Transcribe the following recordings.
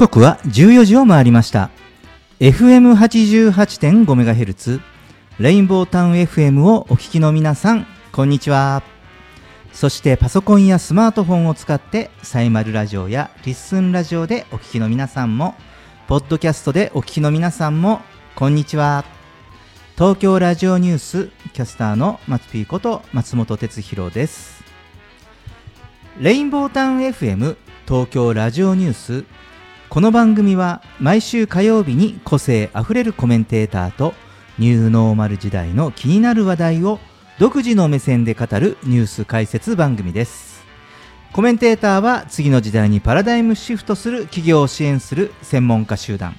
時刻は14時を回りました。FM88.5MHz レインボータウン FM をお聞きの皆さんこんにちは。そしてパソコンやスマートフォンを使ってサイマルラジオやリッスンラジオでお聞きの皆さんもポッドキャストでお聞きの皆さんもこんにちは。東京ラジオニュースキャスターの松ピーこと松本哲弘です。レインボータウン FM 東京ラジオニュースこの番組は毎週火曜日に個性あふれるコメンテーターとニューノーマル時代の気になる話題を独自の目線で語るニュース解説番組です。コメンテーターは次の時代にパラダイムシフトする企業を支援する専門家集団。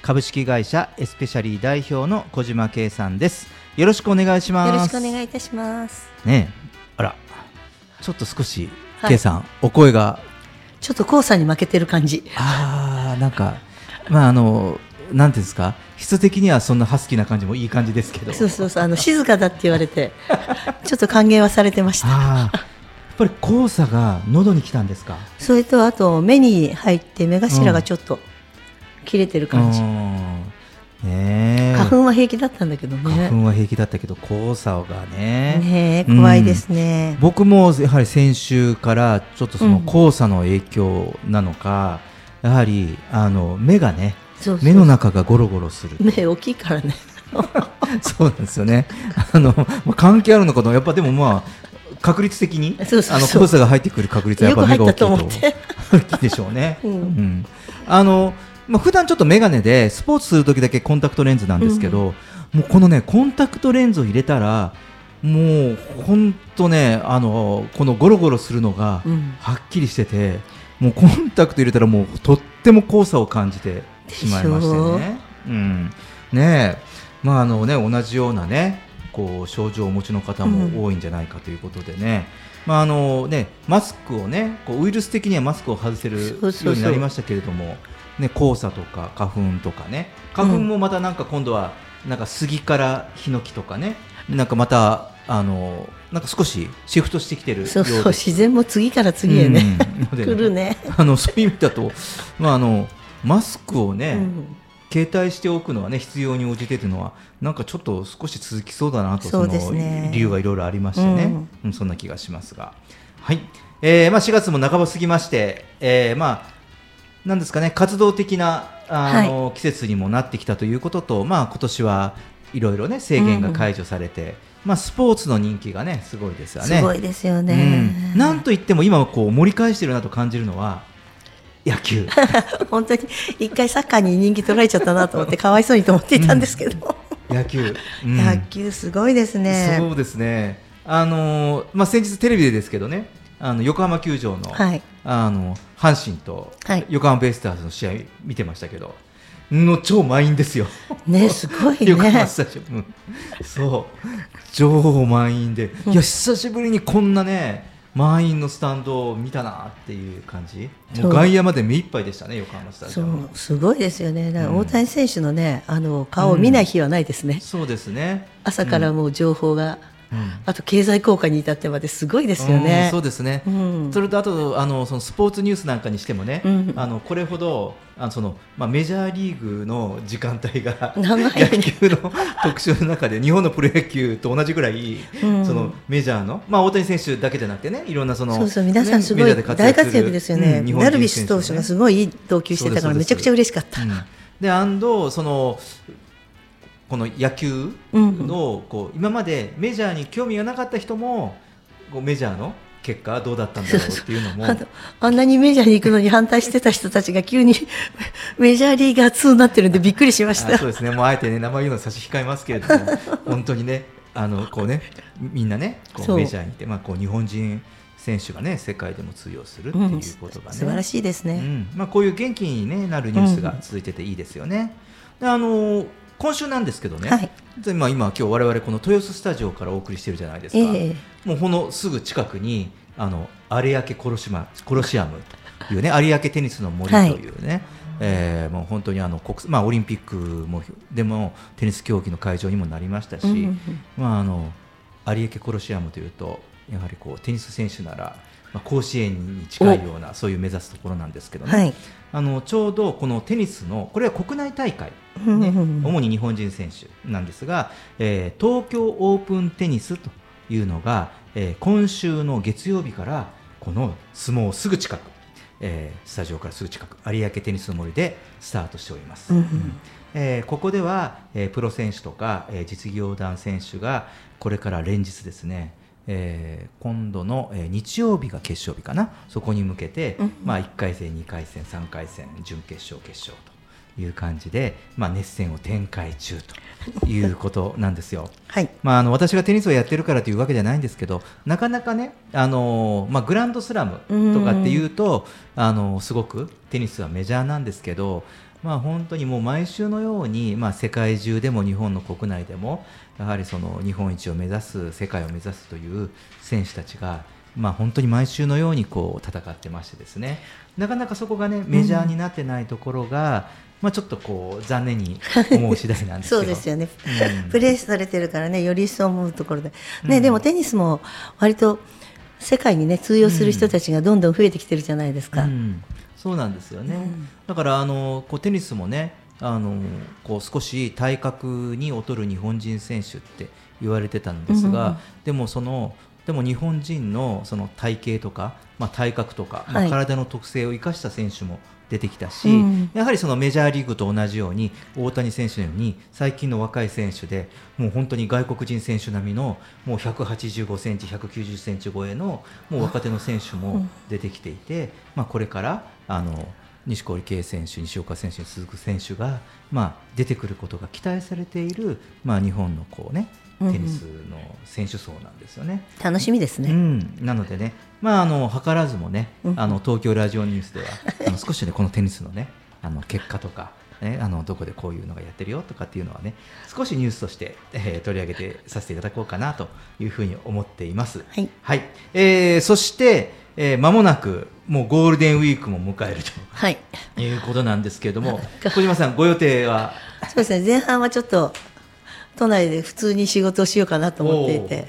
株式会社エスペシャリー代表の小島圭さんです。よろしくお願いします。よろしくお願いいたします。ねあら。ちょっと少し、はい、圭さんお声がちょっと黄砂に負けてる感じ。ああなんかまああのなんていうんですか？質的にはそんなハスキーな感じもいい感じですけど。そうそうそう。あの静かだって言われて ちょっと歓迎はされてました。やっぱり黄砂が喉に来たんですか？それとあと目に入って目頭がちょっと切れてる感じ、ね、花粉は平気だったんだけどね。花粉は平気だったけど黄砂がね。ね怖いですね、うん、僕もやはり先週からちょっとその黄砂の影響なのか、うん、やはりあの目がね目の中がゴロゴロする。目大きいからね。そうなんですよね。あの、まあ、関係あるのかなやっぱでもまあ確率的にあの黄砂が入ってくる確率はやっぱ目が大きいと大きいでしょうね、うん、うん、あのまあ普段ちょっと眼鏡でスポーツする時だけコンタクトレンズなんですけど、うん、もうこのねコンタクトレンズを入れたらもう本当ねあのこのゴロゴロするのがはっきりしてて、もうコンタクト入れたらもうとっても黄砂を感じてしまいましてね。う。ん、ねまああのね同じようなねこう症状をお持ちの方も多いんじゃないかということでね、うん、まああのねマスクをねこうウイルス的にはマスクを外せるようになりましたけれども。ね、黄砂とか花粉とかね。花粉もまたなんか今度はなんか杉からヒノキとかね。なんかまたあのなんか少しシフトしてきてるそうそう自然も次から次へね、うん、来るね。あのそういう意味だと、まあ、あのマスクをね、うん、携帯しておくのはね必要に応じてというのはなんかちょっと少し続きそうだなとその理由がいろいろありましてね、うん、そんな気がしますが。はい、えーまあ、4月も半ば過ぎまして、えーまあなんですかね活動的なあの、はい、季節にもなってきたということと、まあ今年はいろいろね制限が解除されて、うん、まあスポーツの人気がねすごいですよね。すごいですよね。うん、なんといっても今こう盛り返してるなと感じるのは。野球。本当に一回サッカーに人気取られちゃったなと思ってかわいそうにと思っていたんですけど、うん、野球、野球すごいですね。そうですね。あのまあ先日テレビでですけどねあの横浜球場の,、はい、あの阪神と横浜ベイスターズの試合見てましたけど、の超満員ですよ。ね、すごいね。横浜スタジアム。そう、超満員で、いや久しぶりにこんなね。満員のスタンドを見たなっていう感じ、もう外野まで目いっぱいでしたね、横浜スタジアム。すごいですよね、大谷選手のね、あの顔を見ない日はないですね、うん、そうですね。朝からもう情報があと経済効果に至ってまですごいですよね。そうですね、うん、それとあとあのそのスポーツニュースなんかにしてもね、うん、あのこれほどあのそのまあ、メジャーリーグの時間帯が野球の特集の中で日本のプロ野球と同じぐらい、うん、そのメジャーの、まあ、大谷選手だけじゃなくてねいろんなそのそうそう皆さんすごい、ね、大活躍ですよね、うん、ダルビッシュ投手がすごいいい投球してたからめちゃくちゃ嬉しかった。でアンドそのこの野球のこう今までメジャーに興味がなかった人もこうメジャーの結果はどうだったんだろうっていうのも あんなにメジャーに行くのに反対してた人たちが急に メジャーリーガー2になってるんでびっくりしました。そうですね。もうあえてね名前言うの差し控えますけれども 本当にねあのこうねみんなねこうメジャーにいてまあこう日本人選手がね世界でも通用するっていうことがね、うん、素晴らしいですね、うん、まあこういう元気に、ね、なるニュースが続いてていいですよね。うん、あの今週なんですけどね、はい、今今今日我々この豊洲スタジオからお送りしてるじゃないですか、えー、もうこのすぐ近くにあの有明コロシマコロシアムというね 有明テニスの森というね、はい、えー、もう本当にあの国、まあ、オリンピックもでもテニス競技の会場にもなりましたし、うん。まあ、あの有明コロシアムというとやはりこうテニス選手ならまあ、甲子園に近いようなそういう目指すところなんですけどね、はい、あのちょうどこのテニスのこれは国内大会、ね、主に日本人選手なんですが、えー、東京オープンテニスというのが、えー、今週の月曜日からこの相撲すぐ近く、えー、スタジオからすぐ近く有明テニスの森でスタートしております。うん。えー、ここでは、えー、プロ選手とか、えー、実業団選手がこれから連日ですね、えー、今度の、えー、日曜日が決勝日かな。そこに向けて、うん、まあ、1回戦2回戦3回戦準決勝決勝という感じで、まあ、熱戦を展開中ということなんですよ。はい。まあ、あの私がテニスをやってるからというわけじゃないんですけどなかなかね、あのまあ、グランドスラムとかっていうと、あのすごくテニスはメジャーなんですけどまあ、本当にもう毎週のように、まあ、世界中でも日本の国内でもやはりその日本一を目指す世界を目指すという選手たちが、まあ、本当に毎週のようにこう戦ってましてですね。なかなかそこがねメジャーになってないところが、うん、まあ、ちょっとこう残念に 思う次第なんですそうですよね、うん、プレーされてるからねより一層思うところで、ね、うん、でもテニスも割と世界にね通用する人たちがどんどん増えてきてるじゃないですか。うんそうなんですよね、うん、だからあのこうテニスもねあのこう少し体格に劣る日本人選手って言われてたんですが、うん、でもそのでも日本人のその体型とか、まあ、体格とか、まあ、体の特性を生かした選手も出てきたし、うん、やはりそのメジャーリーグと同じように大谷選手のように最近の若い選手でもう本当に外国人選手並みのもう185センチ190センチ超えのもう若手の選手も出てきていて、まあ、これからあの錦織圭選手、西岡選手に続く選手が、まあ、出てくることが期待されている、まあ、日本のこう、ね、テニスの選手層なんですよね。楽しみですね、うん、なのでね、まあ、あの図らずもね、あの東京ラジオニュースでは あの少しねこのテニスのねあの結果とか、ね、あのどこでこういうのがやってるよとかっていうのはね少しニュースとして、えー、取り上げてさせていただこうかなというふうに思っています。はい、はい、えー、そして、えー、間もなくもうゴールデンウィークも迎えると、はい、いうことなんですけれども小島さんご予定は？そうですね。前半はちょっと都内で普通に仕事をしようかなと思っていて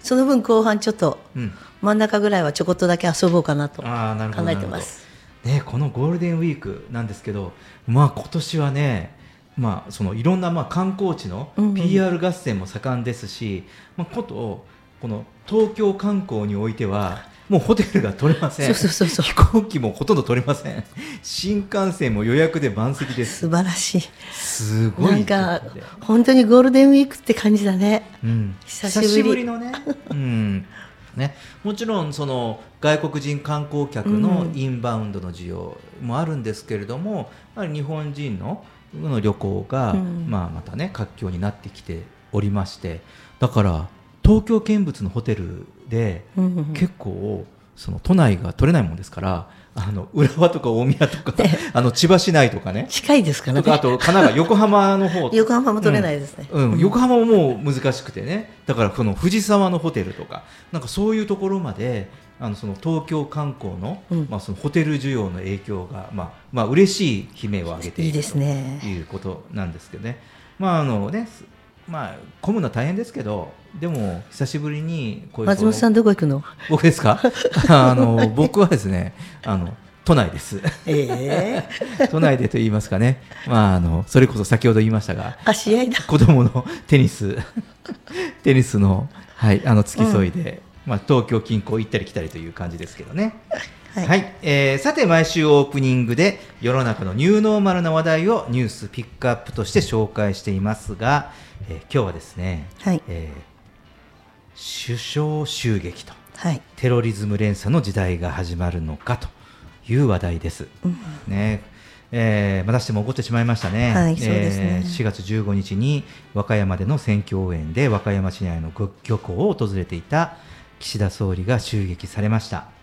その分後半ちょっと真ん中ぐらいはちょこっとだけ遊ぼうかなと考えてます。ね、このゴールデンウィークなんですけど、まあ、今年はね、まあ、そのいろんなまあ観光地の PR 合戦も盛んですし、うん、まあ、ことこの東京観光においてはもうホテルが取れません。飛行機もほとんど取れません。新幹線も予約で満席です。素晴らしい。すごいなんか本当にゴールデンウィークって感じだね、うん、久しぶり。のね, うん。ね。もちろんその外国人観光客のインバウンドの需要もあるんですけれども、やはり日本人のの旅行が、まあ、またね活況になってきておりましてだから東京見物のホテルで結構その都内が取れないもんですからあの浦和とか大宮とか、あの千葉市内とかね。近いですからね。あと神奈川横浜の方。横浜も取れないですね、うん、うん、横浜ももう難しくてね。だからこの藤沢のホテルとかなんかそういうところまであのその東京観光の,、まあそのホテル需要の影響がまあまあ嬉しい悲鳴を上げているということなんですけどね。まああのねまあ混むのは大変ですけどでも久しぶりにこういう松本さんどこ行くの？僕ですか？あの僕はですねあの都内です、えー、都内でと言いますかね、まあ、あのそれこそ先ほど言いましたがあ試合だ。子供のテニステニスの,、はい、あの付き添いで、うん、まあ、東京近郊行ったり来たりという感じですけどね。はい、はい、えー、さて毎週オープニングで世の中のニューノーマルな話題をニュースピックアップとして紹介していますが、えー、今日はですね、はい。えー、首相襲撃と、はい、テロリズム連鎖の時代が始まるのかという話題です。うん、ね。えー、またしても起こってしまいましたね,、はいそうですね。えー、4月15日に和歌山での選挙応援で和歌山市内の漁港を訪れていた岸田総理が襲撃されました、ね、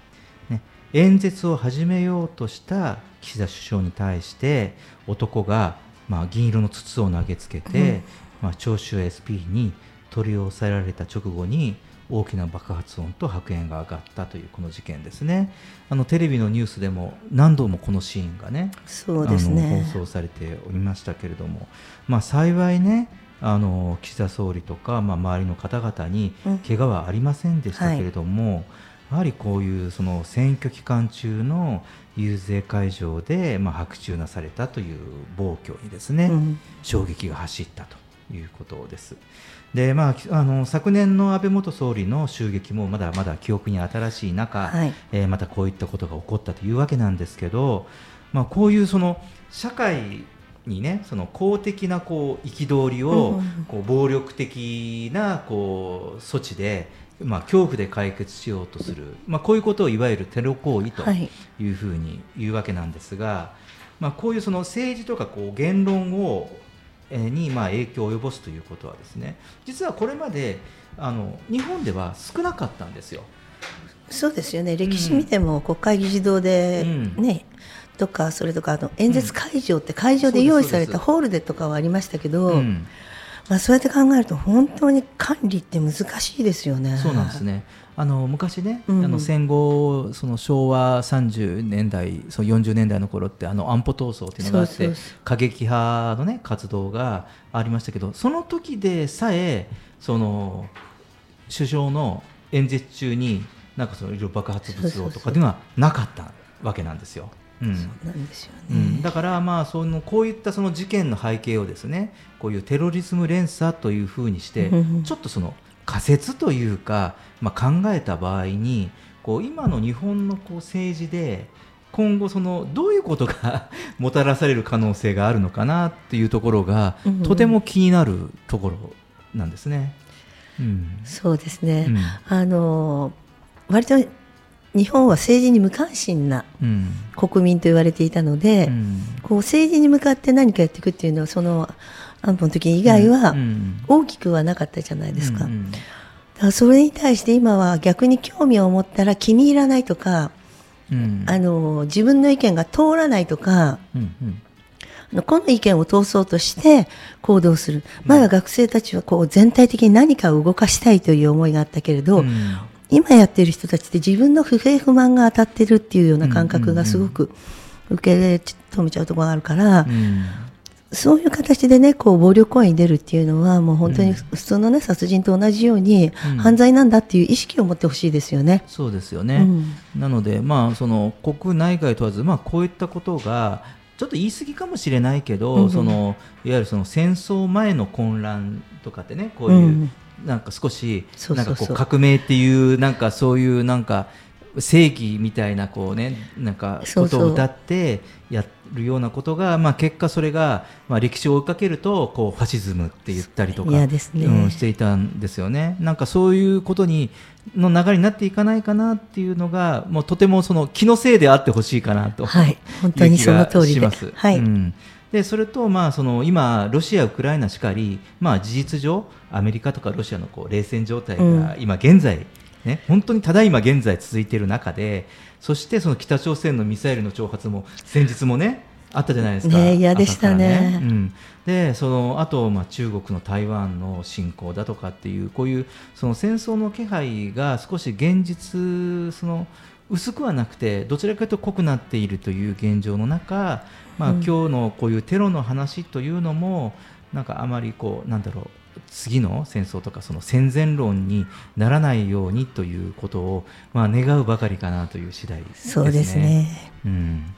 演説を始めようとした岸田首相に対して男が、まあ、銀色の筒を投げつけて、うん、まあ、聴衆 SP に取り押さえられた直後に大きな爆発音と白煙が上がったというこの事件ですね。あのテレビのニュースでも何度もこのシーンがねそうですね。放送されておりましたけれども、まあ、幸いねあの岸田総理とか、まあ、周りの方々に怪我はありませんでしたけれども、うんはい、やはりこういうその選挙期間中の遊説会場でまあ白昼なされたという暴挙にですね、うん、衝撃が走ったということです。でまあ、あの昨年の安倍元総理の襲撃もまだまだ記憶に新しい中、はい、えー、またこういったことが起こったというわけなんですけど、まあ、こういうその社会にねその公的なこう憤りをこう暴力的なこう措置でまあ、恐怖で解決しようとする、まあ、こういうことをいわゆるテロ行為とい。うふうに言うわけなんですが、はい、まあ、こういうその政治とかこう言論をにまあ影響を及ぼすということはですね実はこれまであの日本では少なかったんですよ。そうですよね。歴史見ても国会議事堂でね、うん、とかそれとかあの演説会場って会場で用意されたホールでとかはありましたけど、うんまあ、そうやって考えると本当に管理って難しいですよね。そうなんですね。あの昔ね、うん、あの戦後その昭和30年代その40年代の頃ってあの安保闘争っていうのがあって過激派のね活動がありましたけどその時でさえその首相の演説中になんかそのいろいろ爆発物をとかっていうのはなかったわけなんですよ。うん、そうなんですよね、うん、だからまあそのこういったその事件の背景をですねこういうテロリズム連鎖というふうにしてちょっとその仮説というか、まあ、考えた場合にこう今の日本のこう政治で今後そのどういうことが もたらされる可能性があるのかなっていうところが、とても気になるところなんですね。うん、そうですね、うん、あの割と日本は政治に無関心な国民と言われていたので、うん、こう政治に向かって何かやっていくっていうのはその安保の時以外は大きくはなかったじゃないですか。だからそれに対して今は逆に興味を持ったら気に入らないとか、うん、あの自分の意見が通らないとか、うんうん、この意見を通そうとして行動する、まだ学生たちはこう全体的に何かを動かしたいという思いがあったけれど、うん、今やってる人たちって自分の不平不満が当たってるっていうような感覚がすごく受け止めちゃうところがあるから、うん、そういう形でねこう暴力行為に出るっていうのはもう本当に普通のね、殺人と同じように犯罪なんだっていう意識を持ってほしいですよね。そうですよね、うん、なので、まあ、その国内外問わず、まあ、こういったことがちょっと言い過ぎかもしれないけど、うん、そのいわゆるその戦争前の混乱とかってねこういうなんか少しなんかこう革命っていうなんかそういうなんか正義みたいなこうねなんかことを歌ってやるようなことがまあ結果それがまあ歴史を追いかけるとこうファシズムって言ったりとか、ね、うん、していたんですよね。なんかそういうことにの流れになっていかないかなっていうのがもうとてもその気のせいであってほしいかなと、はい、本当にその通りで。はい、うん。でそれと、まあ、その今、ロシア、ウクライナしかり、まあ、事実上、アメリカとかロシアのこう冷戦状態が今現在、ね、本当にただいま現在続いている中で、そしてその北朝鮮のミサイルの挑発も先日もね、あったじゃないですか。ね、嫌でしたね。ねうん、で、そのあとまあ中国の台湾の侵攻だとかっていうこういうその戦争の気配が少し現実その薄くはなくてどちらかというと濃くなっているという現状の中、まあ、今日のこういうテロの話というのもなんかあまりこうなんだろう次の戦争とかその戦前論にならないようにということを、まあ、願うばかりかなという次第ですね。そうですね、うん、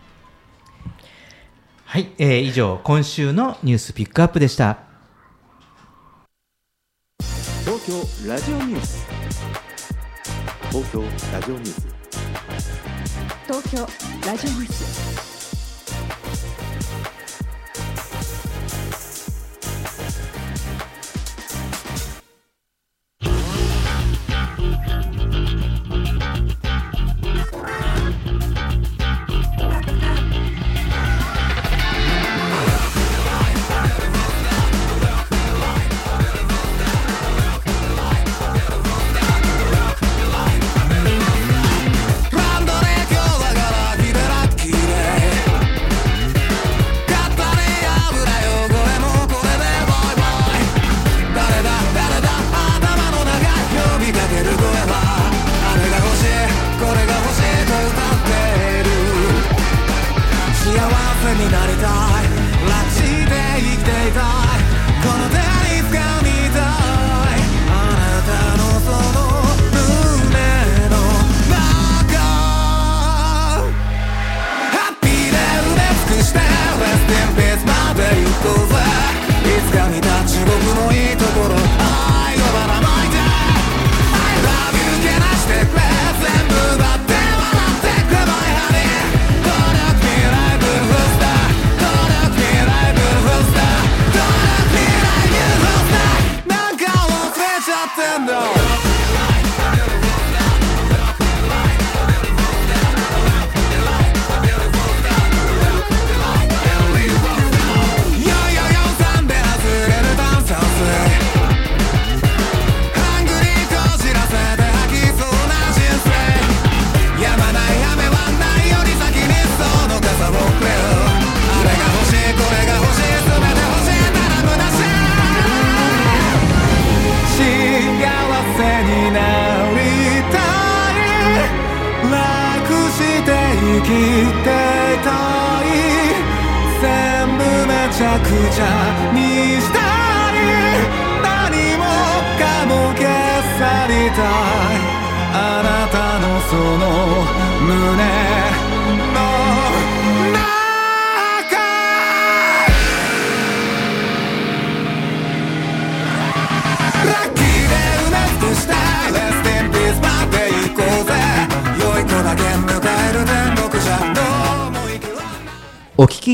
はい、えー、以上今週のニュースピックアップでした。東京ラジオニュース。東京ラジオニュース。東京ラジオニュース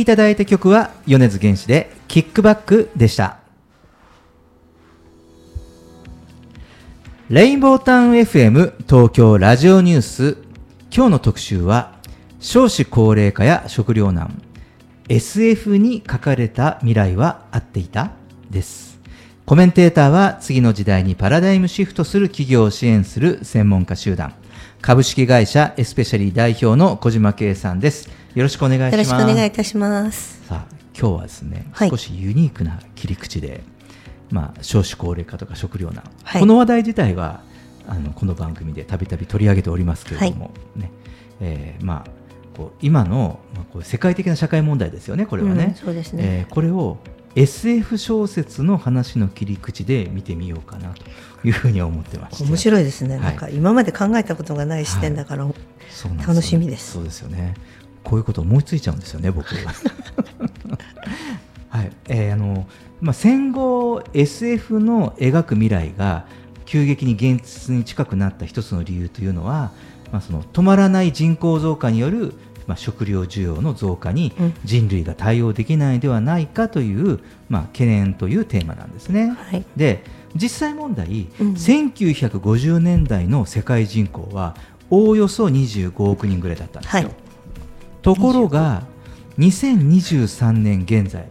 いただいた曲は米津玄師でキックバックでした。レインボータウン FM 東京ラジオニュース。今日の特集は少子高齢化や食糧難。SF に書かれた未来は合っていた？です。コメンテーターは次の時代にパラダイムシフトする企業を支援する専門家集団。株式会社エスペシャリー代表の小島圭さんです。よろしくお願いします。よろしくお願いいたします。さあ、今日はですね、はい、少しユニークな切り口で、まあ、少子高齢化とか食糧難、はい、この話題自体はあのこの番組でたびたび取り上げておりますけれども、はい、ね。えー、まあこう今の、まあ、こう世界的な社会問題ですよね、これはね。うん、そうですね、えー、これを SF 小説の話の切り口で見てみようかなというふうに思ってます面白いですね、はい、なんか今まで考えたことがない視点だから、はい、楽しみです。そうですよねこういうこと思いついちゃうんですよね僕は。はいえーあのまあ、戦後 SF の描く未来が急激に現実に近くなった一つの理由というのは、まあ、その止まらない人口増加による、まあ、食料需要の増加に人類が対応できないではないかという、まあ、懸念というテーマなんですね。はい、で実際問題、うん、1950年代の世界人口はおおよそ25億人ぐらいだったんですよ。はいところが2023年現在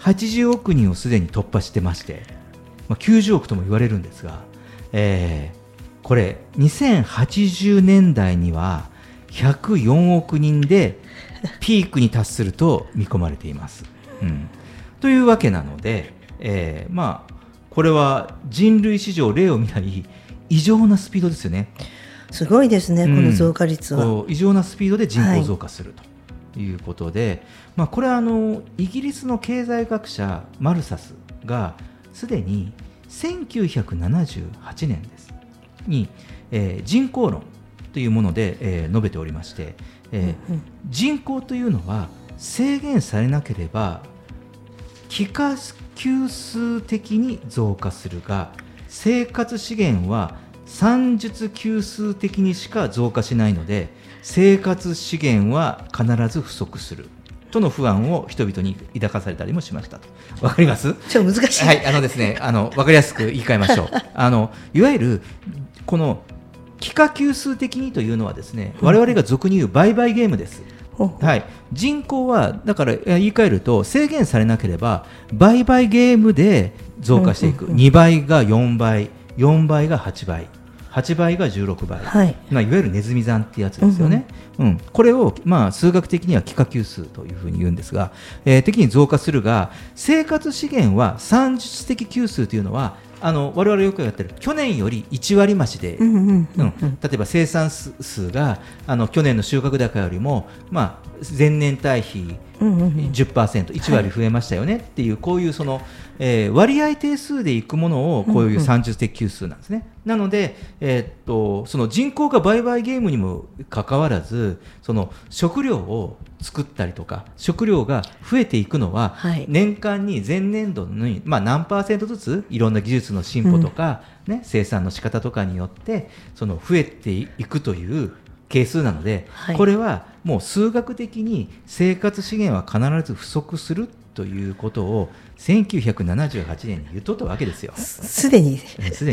80億人をすでに突破してまして、まあ、90億とも言われるんですが、えー、これ2080年代には104億人でピークに達すると見込まれています。うん、というわけなので、えー、まあこれは人類史上例を見ない異常なスピードですよね。すごいですね、この増加率は。異常なスピードで人口増加すると。はいいうことで、まあ、これはあのイギリスの経済学者マルサスがすでに1978年です。に、えー、人口論というもので、えー、述べておりまして、えー、うんうん、人口というのは制限されなければ幾何級数的に増加するが生活資源は算術級数的にしか増加しないので生活資源は必ず不足するとの不安を人々に抱かされたりもしましたと。わかります？ちょ難しい。はい、あのですね、あの、わかりやすく言い換えましょう。あの、いわゆる、この、幾何級数的にというのはですね、我々が俗に言う売買ゲームです。はい、人口はだから言い換えると制限されなければ売買ゲームで増加していく、2倍が4倍4倍が8倍8倍が16倍、はい。まあ、いわゆるネズミ算ってやつですよね、うん、うん、これを、まあ、数学的には幾何級数というふうに言うんですが、えー、的に増加するが生活資源は算術的級数というのはあの我々よくやってる去年より1割増しで、うん、例えば生産数があの去年の収穫高よりも、まあ、前年対比10%、1割増えましたよねっていう、こういうその、えー、割合定数でいくものをこういう30的級数なんですね。なので、えー、っとその人口が売買ゲームにもかかわらずその食料を作ったりとか食料が増えていくのは、はい、年間に前年度に、まあ、何パーセントずついろんな技術の進歩とか、うん、ね、生産の仕方とかによってその増えていくという係数なので、はい、これはもう数学的に生活資源は必ず不足するということを1978年に言っとったわけですよ。すでに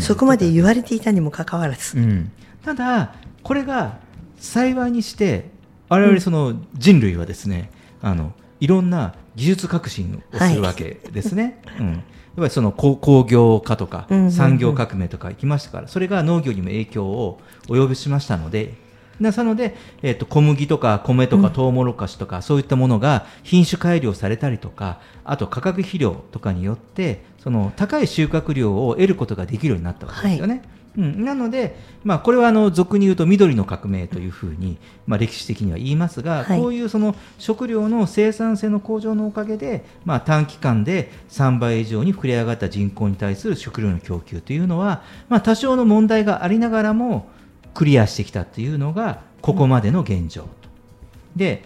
そこまで言われていたにもかかわらず、うん、ただこれが幸いにして我々その人類はですね、うん、あのいろんな技術革新をするわけですね。はい、うん、やっぱりその工業化とか産業革命とか行きましたから、それが農業にも影響を及ぼしましたので、なので、えーと、小麦とか米とかトウモロコシとか、そういったものが品種改良されたりとかあと価格肥料とかによってその高い収穫量を得ることができるようになったわけですよね。はい。うん、なので、まあ、これはあの俗に言うと緑の革命というふうに、まあ、歴史的には言いますが、はい、こういうその食料の生産性の向上のおかげで、まあ、短期間で3倍以上に膨れ上がった人口に対する食料の供給というのは、まあ、多少の問題がありながらもクリアしてきたというのがここまでの現状、うん、で、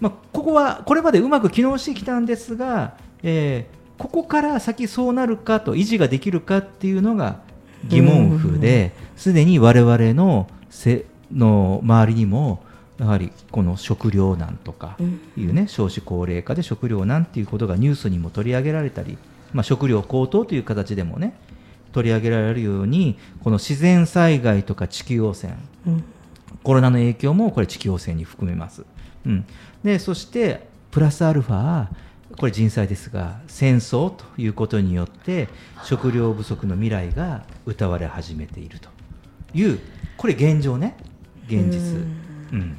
まあ、ここはこれまでうまく機能してきたんですが、えー、ここから先そうなるかと維持ができるかっていうのが疑問符ですでに我々のせの周りにもやはりこの食糧難とかいうね、少子高齢化で食糧難っていうことがニュースにも取り上げられたり、まあ、食料高騰という形でもね取り上げられるようにこの自然災害とか地球汚染、うん、コロナの影響もこれ地球汚染に含めます、うん、でそしてプラスアルファこれ人災ですが戦争ということによって食料不足の未来が歌われ始めているというこれ現状ね。現実。うん、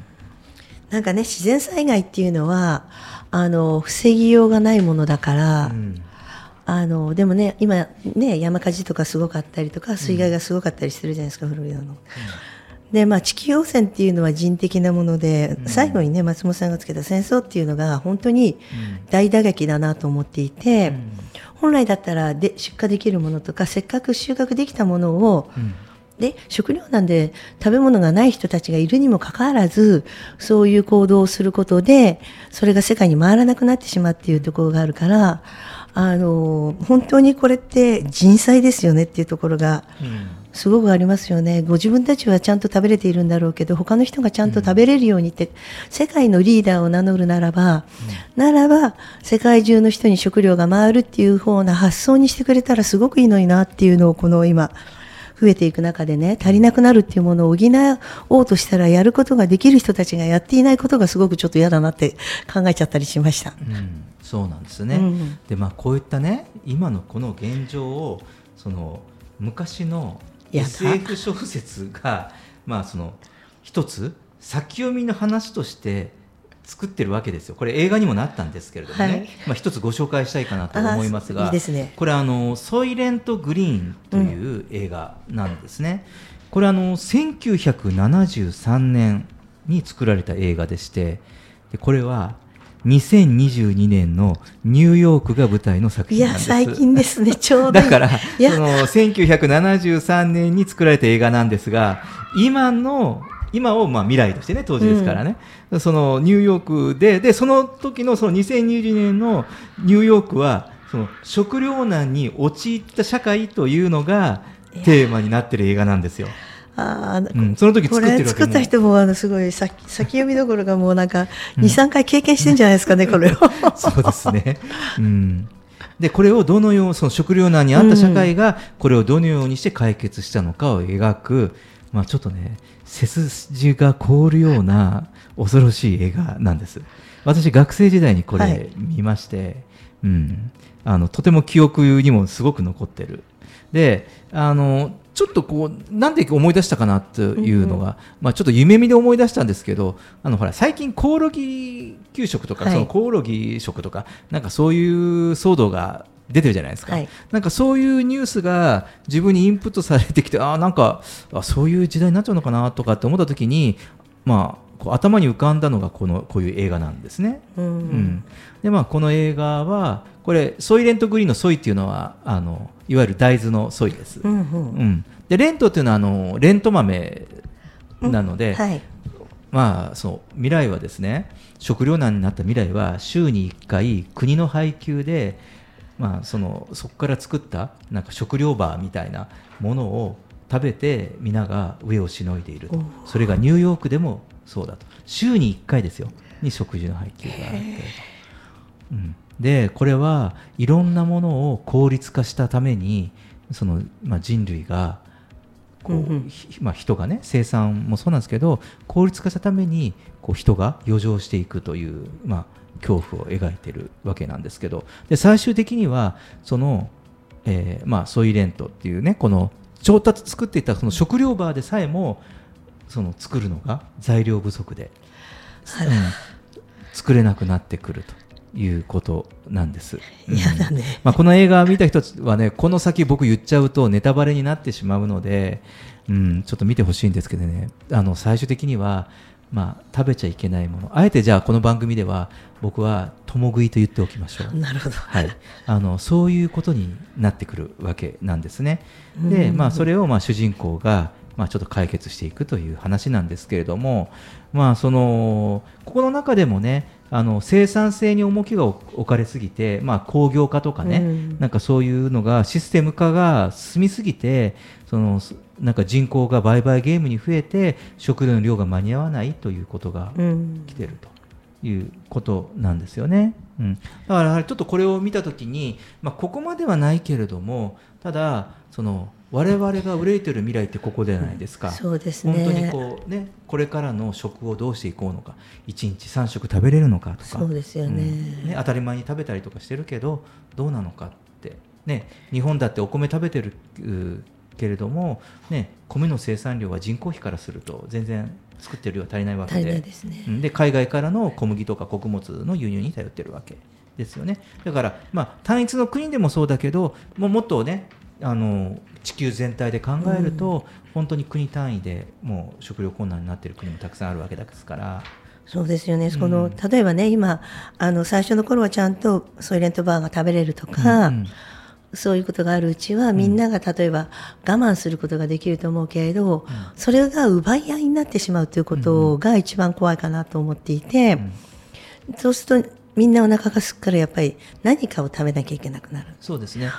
なんかね自然災害っていうのはあの防ぎようがないものだから、うん、あのでもね今ね山火事とかすごかったりとか水害がすごかったりしてるじゃないですか、古いの。うんでまあ、地球汚染っていうのは人的なもので、うん、最後にね松本さんがつけた戦争っていうのが本当に大打撃だなと思っていて、うん、本来だったらで出荷できるものとかせっかく収穫できたものを、うん、で食料なんで食べ物がない人たちがいるにもかかわらずそういう行動をすることでそれが世界に回らなくなってしまうっていうところがあるからあの本当にこれって人災ですよねっていうところが。すごくありますよね。ご自分たちはちゃんと食べれているんだろうけど、他の人がちゃんと食べれるようにって、うん、世界のリーダーを名乗るならば、うん、ならば、世界中の人に食料が回るっていう方な発想にしてくれたらすごくいいのになっていうのを、この今、増えていく中でね、足りなくなるっていうものを補おうとしたら、やることができる人たちがやっていないことがすごくちょっと嫌だなって考えちゃったりしました。うん、そうなんですね。で、まあ、こういったね、今のこの現状を、その、昔の SF 小説が、まあ、その一つ先読みの話として作ってるわけですよ。これ映画にもなったんですけれどもね、はい、まあ一つご紹介したいかなと思いますが、ね、これあのソイレントグリーンという映画なんですね。うん、これあの1973年に作られた映画でして、でこれは2022年のニューヨークが舞台の作品なんです。いや、最近ですね、ちょうど。だから、その、1973年に作られた映画なんですが、今の、今をまあ未来としてね、当時ですからね、うん、そのニューヨークで、で、その時のその2020年のニューヨークは、その食糧難に陥った社会というのがテーマになってる映画なんですよ。あうん、その時作ってる作った人もあのすごい先 先読みどころがもうなんか23、うん、回経験してんじゃないですかね これを。そうですね、うん、でこれをどのようその食糧難にあった社会がこれをどのようにして解決したのかを描く、まあ、ちょっとね背筋が凍るような恐ろしい映画なんです。私学生時代にこれ見まして、はい、うん、あのとても記憶にもすごく残ってる。であのちょっとこうなんで思い出したかなというのが、うんまあ、ちょっと夢見で思い出したんですけどあのほら最近コオロギ給食とか、はい、そのコオロギ食とかなんかそういう騒動が出てるじゃないですか、はい、なんかそういうニュースが自分にインプットされてきてあなんかあそういう時代になっちゃうのかなとかって思った時にまあこう頭に浮かんだのがこのこういう映画なんですね。うん、うん、でまあこの映画はこれソイレントグリーンのソイっていうのはあのいわゆる大豆のソイです。うん、うん。うん、でレントっていうのはあのレント豆なので、はい、まあそう未来はですね食糧難になった未来は週に1回国の配給でまあそのそこから作ったなんか食料バーみたいなものを食べて皆が上をしのいでいると。それがニューヨークでもそうだと。週に1回ですよ。に食事の配給があって、うん、でこれはいろんなものを効率化したためにその、まあ、人類がこう、うんうん、まあ、人がね生産もそうなんですけど効率化したためにこう人が余剰していくという、まあ、恐怖を描いてるわけなんですけど。で最終的にはその、えーまあ、ソイレントっていうねこの調達作っていたその食料バーでさえもその作るのが材料不足で、うん、作れなくなってくると。いうことなんです。嫌だね。まあこの映画見た人はね、この先僕言っちゃうとネタバレになってしまうので、うん、ちょっと見てほしいんですけどね、あの最終的にはまあ、食べちゃいけないもの。あえてじゃあこの番組では僕は共食いと言っておきましょう。なるほど、はい、あのそういうことになってくるわけなんですね。で、まあ、それをまあ主人公がまあ、ちょっと解決していくという話なんですけれども、まあ、そのここの中でもねあの生産性に重きが置かれすぎて、まあ、工業化とかね、うん、なんかそういうのがシステム化が進みすぎてそのなんか人口が売買ゲームに増えて食料の量が間に合わないということが来てるということなんですよね。うん、だからちょっとこれを見た時に、まあ、ここまではないけれどもただその我々が憂いてる未来ってここじゃないですか、そうですね。本当にこうねこれからの食をどうしていこうのか。1日3食食べれるのかとか。そうですよね。うん、ね当たり前に食べたりとかしてるけどどうなのかって。ね日本だってお米食べてるけれども、ね、米の生産量は人口比からすると全然作ってる量は足りないわけで。で、ね、海外からの小麦とか穀物の輸入に頼ってるわけですよね。だから、まあ、単一の国でもそうだけどもうもっとねあの地球全体で考えると、うん、本当に国単位でもう食料困難になっている国もたくさんあるわけですから。そうですよね、その例えばね今あの最初の頃はちゃんとソイレントバーが食べれるとか、うんうんそういうことがあるうちはみんなが例えば我慢することができると思うけれど、それが奪い合いになってしまうということが一番怖いかなと思っていて、そうするとみんなお腹がすくからやっぱり何かを食べなきゃいけなくなる。そうですね。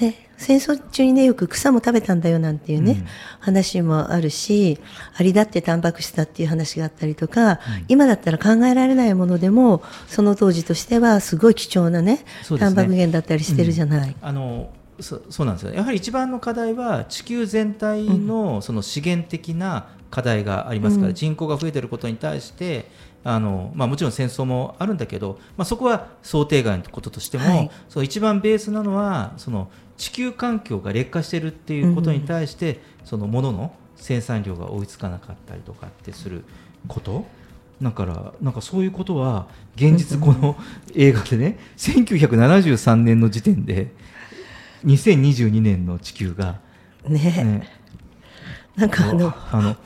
ね、戦争中にねよく草も食べたんだよなんていうね、うん、話もあるしアリだってタンパク質だっていう話があったりとか、うん、今だったら考えられないものでもその当時としてはすごい貴重なねね。タンパク源だったりしてるじゃない。うん、あのそそうなんですよ。やはり一番の課題は地球全体のその資源的な課題がありますから、人口が増えていることに対してあのまあ、もちろん戦争もあるんだけど、まあ、そこは想定外のこととしても、はい、そう一番ベースなのはその地球環境が劣化しているっていうことに対して、うん、そのものの生産量が追いつかなかったりとかってすること。だからなんかそういうことは現実この 映画でね1973年の時点で2022年の地球がね。ね。なんかあのあの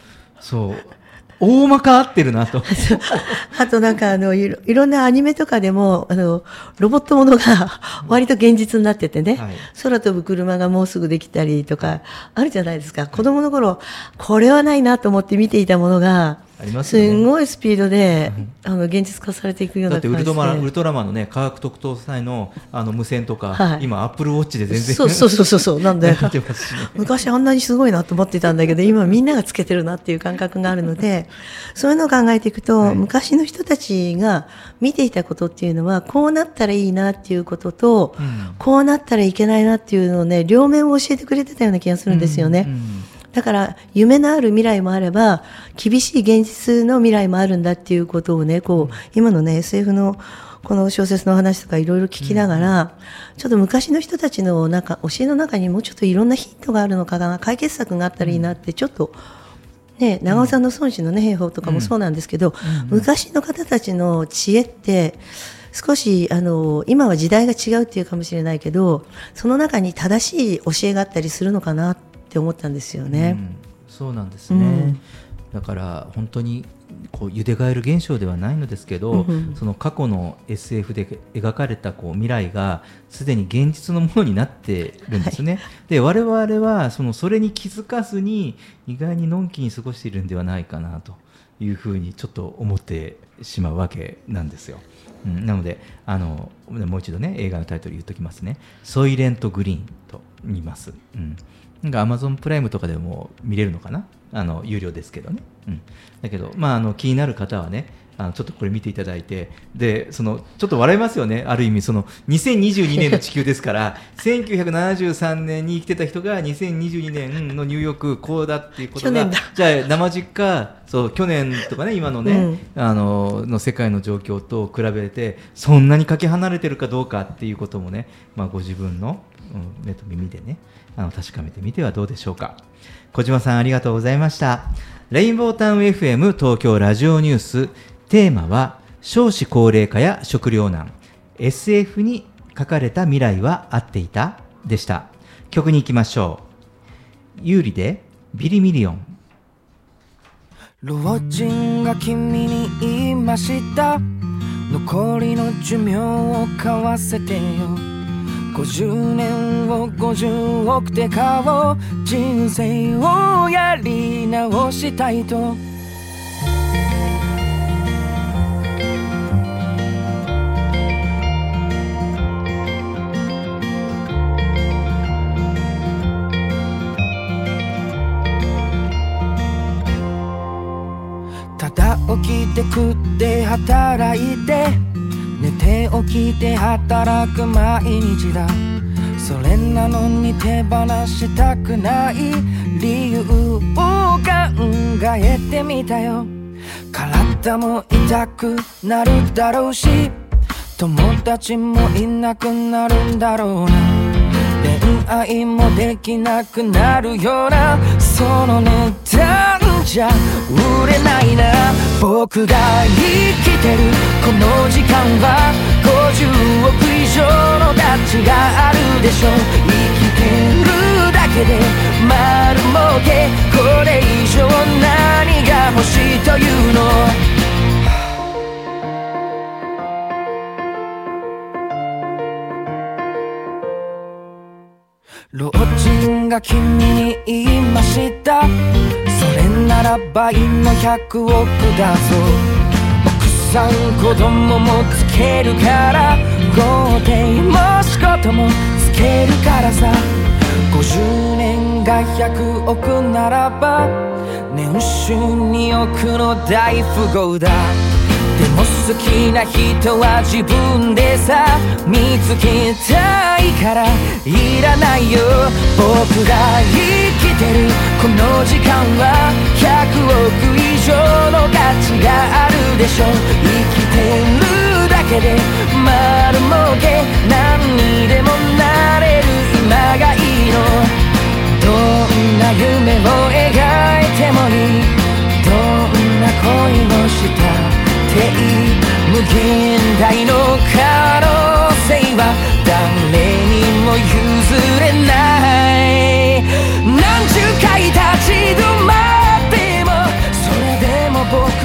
そう大まか合ってるなと。あとなんかあのいろいろんなアニメとかでもあのロボットものが割と現実になっててね、はい、空飛ぶ車がもうすぐできたりとかあるじゃないですか。子供の頃これはないなと思って見ていたものがありますね、すごいスピードで、あの現実化されていくようなだってウルトラウルトラマンのね科学特等隊のあの無線とか、はい、今アップルウォッチで全然。そうそうそうそうなんで、ね、昔あんなにすごいなと思ってたんだけど今みんながつけてるなっていう感覚があるので そういうのを考えていくと、はい、昔の人たちが見ていたことっていうのはこうなったらいいなっていうことと、うん、こうなったらいけないなっていうのをね両面を教えてくれてたような気がするんですよね。うんうんだから夢のある未来もあれば厳しい現実の未来もあるんだっていうことをねこう今のね SF のこの小説の話とかいろいろ聞きながら、うん、ちょっと昔の人たちの中教えの中にもうちょっといろんなヒントがあるのかな解決策があったらいいなってちょっと。ね、長尾さんの孫子の、ね、兵法とかもそうなんですけど、うん、昔の方たちの知恵って少しあの今は時代が違うっていうかもしれないけどその中に正しい教えがあったりするのかなってって思ったんですよね。うん、そうなんですね、うん、だから本当にこうゆでがえる現象ではないのですけど、うん、その過去の SF で描かれたこう未来がすでに現実のものになってるんですね。はい、で我々はそのそれに気づかずに意外にのんきに過ごしているんではないかなというふうにちょっと思ってしまうわけなんですよ。うん、なのであのもう一度ね映画のタイトル言っときますね「ソイレント・グリーン」と言います。うん、なんかアマゾンプライムとかでも見れるのかな？あの有料ですけどね、うん、だけど、まあ、あの気になる方はねあのちょっとこれ見ていただいてでそのちょっと笑いますよね。ある意味その2022年の地球ですから 1973年に生きてた人が2022年のニューヨークこうだっていうことがじゃあ生実家そう去年とかね 今のね、うん、あのの世界の状況と比べてそんなにかけ離れてるかどうかっていうこともね、まあ、ご自分の、うん、目と耳でねあの確かめてみてはどうでしょうか。小島さんありがとうございました。レインボータウン FM 東京ラジオニュース。テーマは少子高齢化や食糧難。SF に書かれた未来は合っていたでした。曲に行きましょう。優里でビリミリオン。老人が君に言いました。残りの寿命を買わせてよ。50年を50億で買おう人生をやり直したいと。ただ起きて食って働いて寝て起きて働く毎日だ。それなのに手放したくない理由を考えてみたよ。体も痛くなるだろうし友達もいなくなるんだろうな。恋愛もできなくなるような。その値段じゃ売れないな。僕が生きてるこの時間は50億以上の価値があるでしょ。う生きてるだけで丸儲け。これ以上何が欲しいというの？老人が君に言いました。それなら倍の100億だぞ。奥さん子供もつけるから。豪邸も仕事もつけるからさ。50年が100億ならば。年収2億の大富豪だ。も好きな人は自分でさ見つけたいからいらないよ。僕が生きてる。この時間は100億以上の価値があるでしょ。生きてるだけで丸儲け何にでもなれる今がいいの。どんな夢を描いてもいい。どんな恋をした。無限大の可能性は誰にも譲れない。何十回立ち止まってもそれでも僕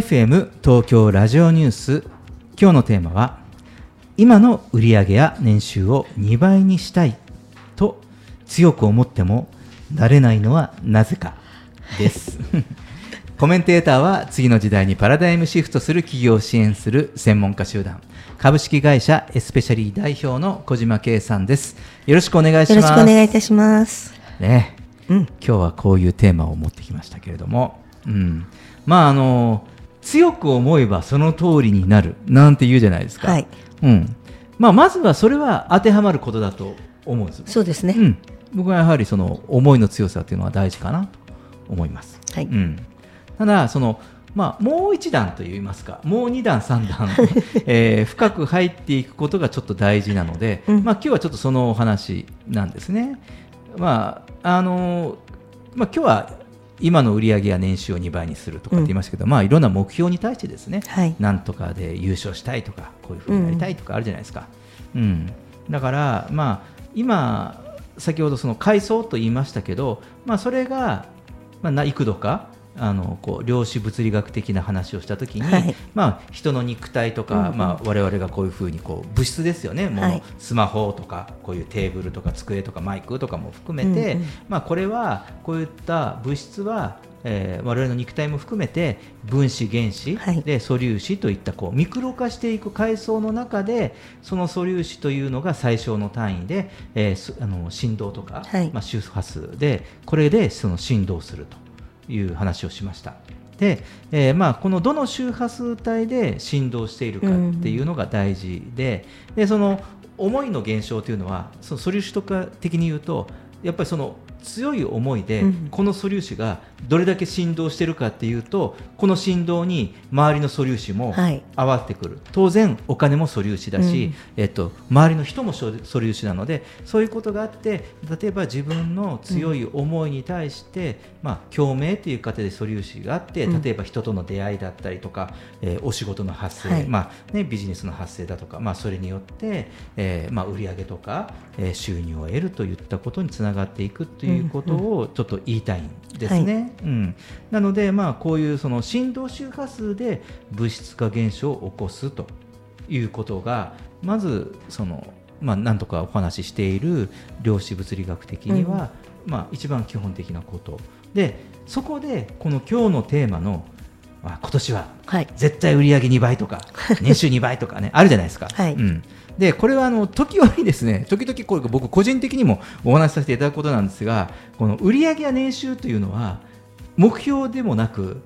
FM 東京ラジオニュース。今日のテーマは今の売上や年収を2倍にしたいと強く思ってもなれないのはなぜかです。コメンテーターは次の時代にパラダイムシフトする企業を支援する専門家集団。株式会社エスペシャリー代表の小島圭さんです。よろしくお願いします。よろしくお願いいたします。ね、うん、今日はこういうテーマを持ってきましたけれども、うん、まああの強く思えばその通りになるなんて言うじゃないですか、はい、うん。まあ、まずはそれは当てはまることだと思うんです。そうですね、うん、僕はやはりその思いの強さというのは大事かなと思います。はい、うん。ただそのまあ、もう一段といいますか。もう二段三段、えー、深く入っていくことがちょっと大事なので、うん、まあ、今日はちょっとそのお話なんですね。まああのまあ、今日は今の売り上げや年収を2倍にするとかって言いましたけど、うん、まあ、いろんな目標に対してですね、はい、なんとかで優勝したいとかこういうふうになりたいとかあるじゃないですか。うん、うん、だから、まあ、今先ほどその階層と言いましたけど、まあ、それが、まあ、幾度かあのこう量子物理学的な話をしたときに、はい、まあ、人の肉体とか、うんまあ、我々がこういうふうにこう物質ですよね。はい、スマホとかこういうテーブルとか机とかマイクとかも含めて、うんうん、まあ、これはこういった物質はえー、我々の肉体も含めて分子原子で素粒子といったこうミクロ化していく階層の中でその素粒子というのが最小の単位で、えー、あの振動とか、はい、まあ、周波数でこれでその振動すると。いう話をしました。で、えー、まあ、このどの周波数帯で振動しているかっていうのが大事でうん、でその思いの現象というのはその素粒子とか的に言うとやっぱりその強い思いで、この素粒子がどれだけ振動しているかっていうとこの振動に周りの素粒子も合わってくる、はい、当然お金も素粒子だし、うん、えっと、周りの人も素粒子なのでそういうことがあって例えば自分の強い思いに対して、うん、まあ、共鳴という過程で素粒子があって例えば人との出会いだったりとか、えー、お仕事の発生、はい、まあね、ビジネスの発生だとか、まあ、それによって、えーまあ、売上とか、えー、収入を得るといったことにつながっていくということをちょっと言いたいんですね。はい。うん、なので、まあ、こういうその振動周波数で物質化現象を起こすということがまずその、まあ、なんとかお話ししている量子物理学的には、うん、まあ、一番基本的なことでそこでこの今日のテーマのあ今年は絶対売上2倍とか、はい、年収2倍とかねあるじゃないですか。はい、うんでこれはあの時折ですね時々これ僕個人的にもお話しさせていただくことなんですがこの売上や年収というのは目標でもなく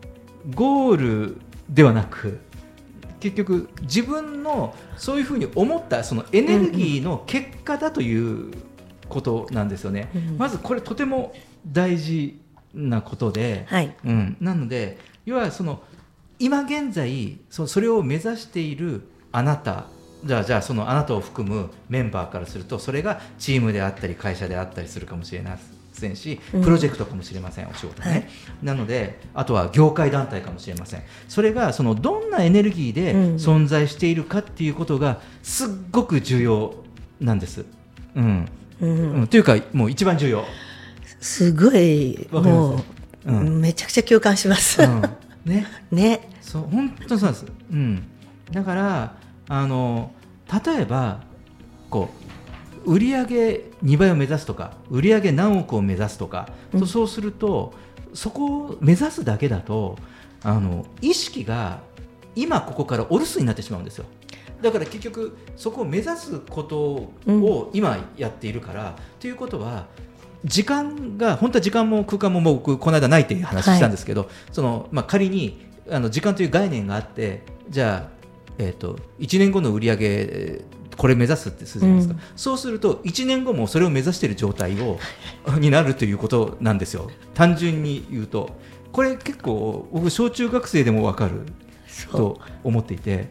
ゴールではなく結局自分のそういうふうに思ったそのエネルギーの結果だということなんですよね。うん、まずこれとても大事なことで、はい、うん、なので要はその今現在そそれを目指しているあなたじゃあじゃあそのあなたを含むメンバーからするとそれがチームであったり会社であったりするかもしれないせんしプロジェクトかもしれません、うん、お仕事ね、はい、なのであとは業界団体かもしれません。それがそのどんなエネルギーで存在しているかっていうことがすっごく重要なんです。うん、うん、うん、というかもう一番重要。すごいもう、うん、めちゃくちゃ共感します、うん、ね。ね。そう本当そうです、うん、だからあの例えばこう売上2倍を目指すとか売上何億を目指すとか、うん、そうするとそこを目指すだけだとあの意識が今ここからお留守になってしまうんですよ。だから結局そこを目指すことを今やっているから、うん、ということは時間が本当は時間も空間も僕この間ないっていう話したんですけど、はい、そのまあ、仮にあの時間という概念があってじゃあ、えーと、と1年後の売り上げこれ目指すってするじゃないですか、うん、そうすると1年後もそれを目指している状態を になるということなんですよ。単純に言うと。これ結構僕小中学生でも分かると思っていて。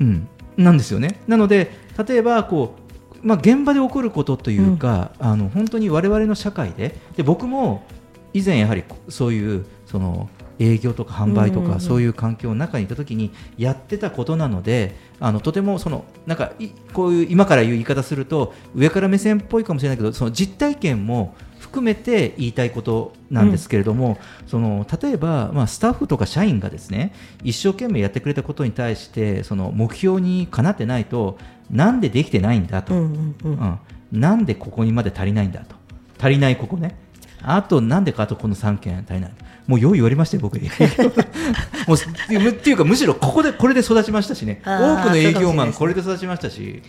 うん。なんですよね。なので例えばこう、まあ、現場で起こることというか、うん、あの本当に我々の社会でで僕も以前やはりそういうその営業とか販売とかそういう環境の中にいた時にやってたことなのであのとてもそのなんかこういう今から言う言い方すると上から目線っぽいかもしれないけどその実体験も含含めて言いたいことなんですけれども、うん、その例えば、まあ、スタッフとか社員がですね一生懸命やってくれたことに対してその目標にかなってないとなんでできてないんだと、うん、うん、なんでここにまで足りないんだと。足りないここね。あとなんでかあとこの3件足りないもうよう言われましたよ、僕。に。もうっていうか、むしろここでこれで育ちましたしね、多くの営業マン、これで育ちましたし、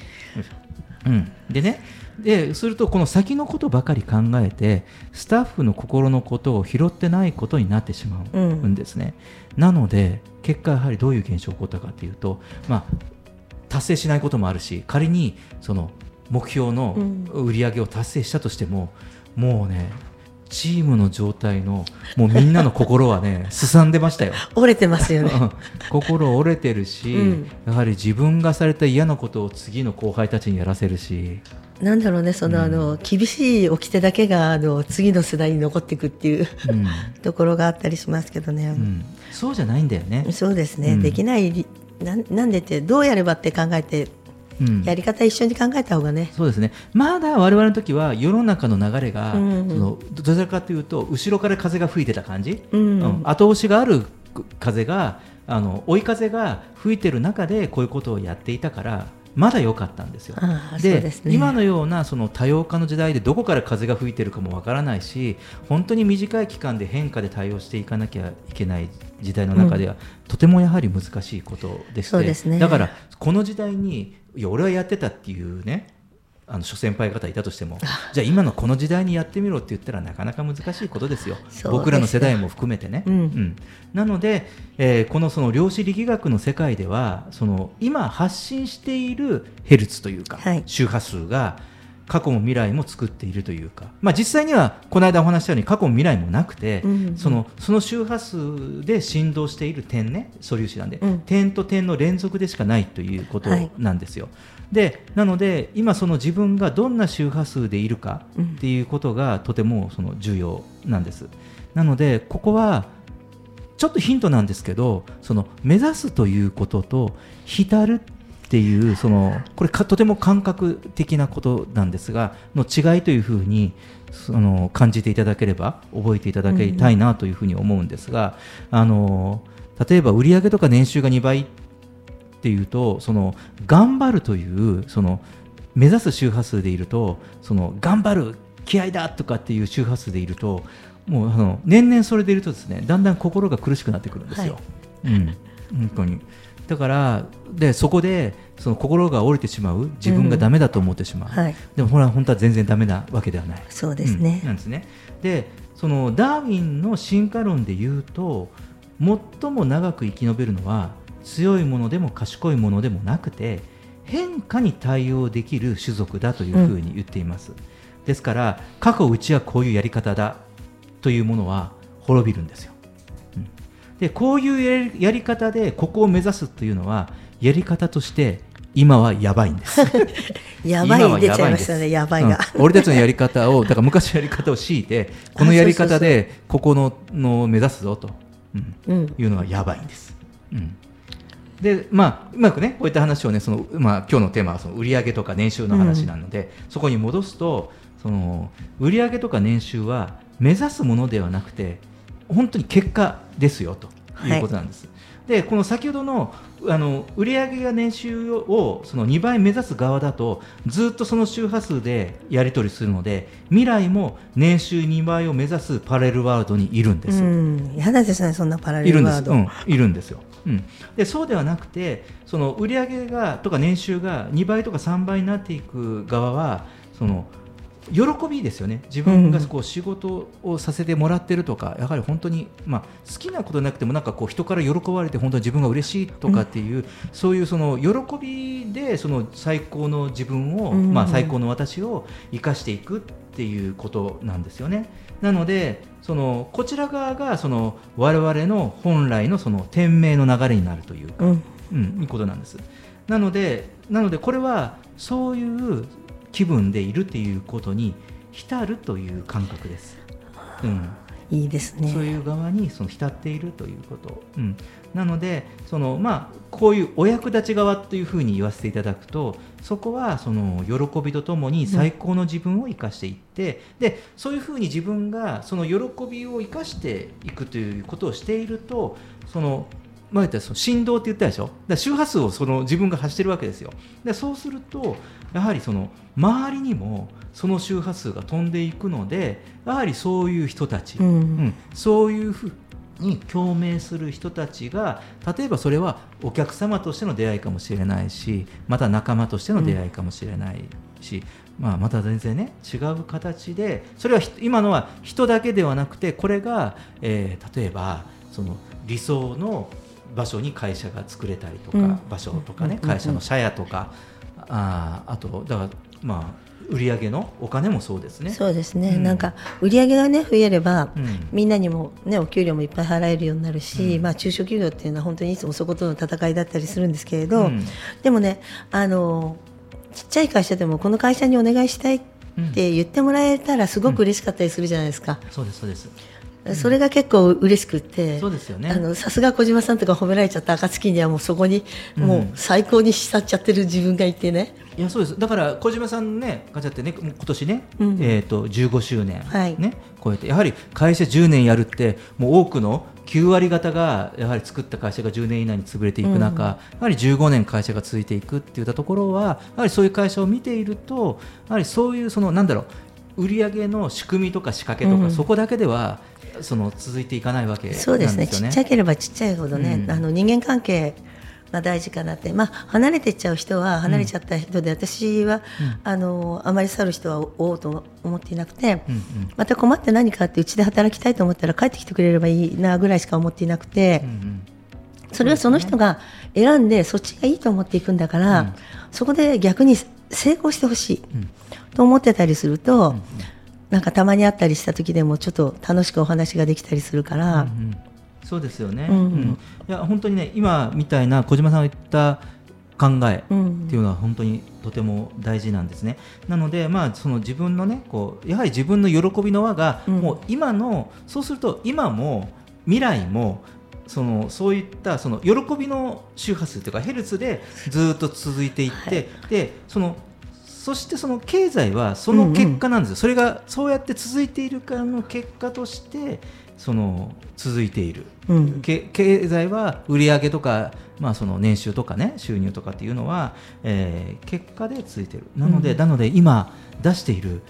うん、でねですると、この先のことばかり考えて、スタッフの心のことを拾ってないことになってしまうんですね。うん、なので、結果、やはりどういう現象が起こったかというと、まあ、達成しないこともあるし、仮にその目標の売り上げを達成したとしても、うん、もうね、チームの状態のもうみんなの心はね すさんでましたよ。折れてますよね。心折れてるし、うん、やはり自分がされた嫌なことを次の後輩たちにやらせるし。なんだろうねその、うん、あの厳しい掟だけがあの次の世代に残っていくっていう、うん、ところがあったりしますけどね、そうじゃないんだよね。そうですね、できないななんでってどうやればって考えてやり方一緒に考えた方がね、そうですね。まだ我々の時は世の中の流れが、うんうん、そのどちらかというと後ろから風が吹いてた感じ、うん、うん、後押しがある風があの追い風が吹いてる中でこういうことをやっていたからまだ良かったんですよ。で、ね、今のようなその多様化の時代でどこから風が吹いてるかもわからないし本当に短い期間で変化で対応していかなきゃいけない時代の中では、うん、とてもやはり難しいことでして、ね、だからこの時代にいや俺はやってたっていうねあの諸先輩方いたとしてもじゃあ今のこの時代にやってみろって言ったらなかなか難しいことですよ、す。僕らの世代も含めてね。うん、うん、なので、えー、このその量子力学の世界ではその今発信しているヘルツというか、はい、周波数が過去も未来も作っているというか、まあ、実際にはこの間お話したように過去も未来もなくて、うんうん、そのその周波数で振動している点ね素粒子なんで、うん、点と点の連続でしかないということなんですよ。はい、でなので今その自分がどんな周波数でいるかっていうことがとてもその重要なんです。なのでここはちょっとヒントなんですけどその目指すということと浸るっていうそのこれとても感覚的なことなんですがの違いというふうにその感じていただければ覚えていただきたいなというふうに思うんですが、あの例えば売上とか年収が2倍っていうとその頑張るというその目指す周波数でいるとその頑張る気合だとかっていう周波数でいるともうあの年々それでいるとですねだんだん心が苦しくなってくるんですよ。はい、うん。本当に。だからでそこでその心が折れてしまう自分がダメだと思ってしまう、うん。はい、でもほら本当は全然ダメなわけではない。そうですね、うん、なんですね。でそのダーウィンの進化論で言うと最も長く生き延びるのは強いものでも賢いものでもなくて変化に対応できる種族だというふうに言っています、うん、ですから過去うちはこういうやり方だというものは滅びるんですよ。でこういうやり方でここを目指すというのはやり方として今はやばいんです。やばい出ちゃいましたねやばいが、うん、俺たちのやり方をだから昔のやり方を強いてこのやり方でここのの目指すぞと、うん、いうのはやばいんです、うん、でまあうまくねこういった話をねその、まあ、今日のテーマはその売上とか年収の話なので、うん、そこに戻すとその売上とか年収は目指すものではなくて本当に結果ですよということなんです。はい、でこの先ほどのあの売上や年収をその2倍目指す側だとずっとその周波数でやり取りするので未来も年収2倍を目指すパラレルワールドにいるんです。嫌ですねそんなパラレルワールド。いるんです,、うん、いるんですよ。うん、でそうではなくてその売上がとか年収が2倍とか3倍になっていく側はその喜びですよね。自分がこう仕事をさせてもらってるとか、うん、やはり本当に、まあ、好きなことなくてもなんかこう人から喜ばれて本当に自分が嬉しいとかっていう、うん、そういうその喜びでその最高の自分を、うん、まあ、最高の私を生かしていくっていうことなんですよね。なのでそのこちら側がその我々の本来のその天命の流れになるというか、うん。いうことなんです。なのでなのでこれはそういう気分でいるっていうことに浸るという感覚です。うん、いいですね。そういう側にその浸っているということ、うん、なのでその、まあ、こういうお役立ち側というふうに言わせていただくとそこはその喜びとともに最高の自分を生かしていって、うん、でそういうふうに自分がその喜びを生かしていくということをしているとその前言ったその振動って言ったでしょ？だ周波数をその自分が発してるわけですよ。でそうするとやはりその周りにもその周波数が飛んでいくのでやはりそういう人たち、うん、うん、そういうふうに共鳴する人たちが例えばそれはお客様としての出会いかもしれないしまた仲間としての出会いかもしれないし、うん、まあ、また全然ね違う形でそれは今のは人だけではなくてこれが、えー、例えばその理想の場所に会社が作れたりとか、うん、場所とかね、会社の社屋とかああとだからまあ売上のお金もそうですね。そうですね。うん、なんか売上がね増えれば、うん、みんなにもねお給料もいっぱい払えるようになるし、うん、まあ中小企業っていうのは本当にいつもそことの戦いだったりするんですけれど、でもねあのちっちゃい会社でもこの会社にお願いしたいって言ってもらえたらすごく嬉しかったりするじゃないですか。そうですそうです。それが結構嬉しくて、そうですよね。あのさすが小島さんとか褒められちゃった暁にはもうそこにもう最高に慕っちゃってる自分がいてね。いやそうです。だから小島さんねガチャってね今年ね、うん、えっ、ー、と15周年、はい、ね超えて。やはり会社10年やるってもう多くの9割方がやはり作った会社が10年以内に潰れていく中、うん、やはり15年会社が続いていくっていったところはやはりそういう会社を見ているとやはりそういうそのなんだろう売上の仕組みとか仕掛けとか、うん、そこだけではその続いていかないわけ、ね、そうですね。ちっちゃければちっちゃいほどね、うん、あの人間関係が大事かなって、まあ、離れていっちゃう人は離れちゃった人で、うん、私は、あのあまり去る人はおうと思っていなくて、うんうん、また困って何かってうちで働きたいと思ったら帰ってきてくれればいいなぐらいしか思っていなくて、うんうん、それはその人が選んでそっちがいいと思っていくんだから、うん、そこで逆に成功してほしい、と思ってたりすると。うんうん。なんかたまに会ったりした時でもちょっと楽しくお話ができたりするから、うんうん、そうですよね、うん。うん、いや本当にね今みたいな小島さんが言った考えっていうのは本当にとても大事なんですね。なので、まあ、その自分のねこうやはり自分の喜びの輪が、もう今のそうすると今も未来もそのそういったその喜びの周波数というかヘルツでずっと続いていって、はい、でそのそしてその経済はその結果なんですよ、うんうん、それがそうやって続いているからの結果としてその続いている、うん、経済は売上とか、まあ、その年収とかね収入とかっていうのは、えー、結果で続いている。なので、うん、なので今出している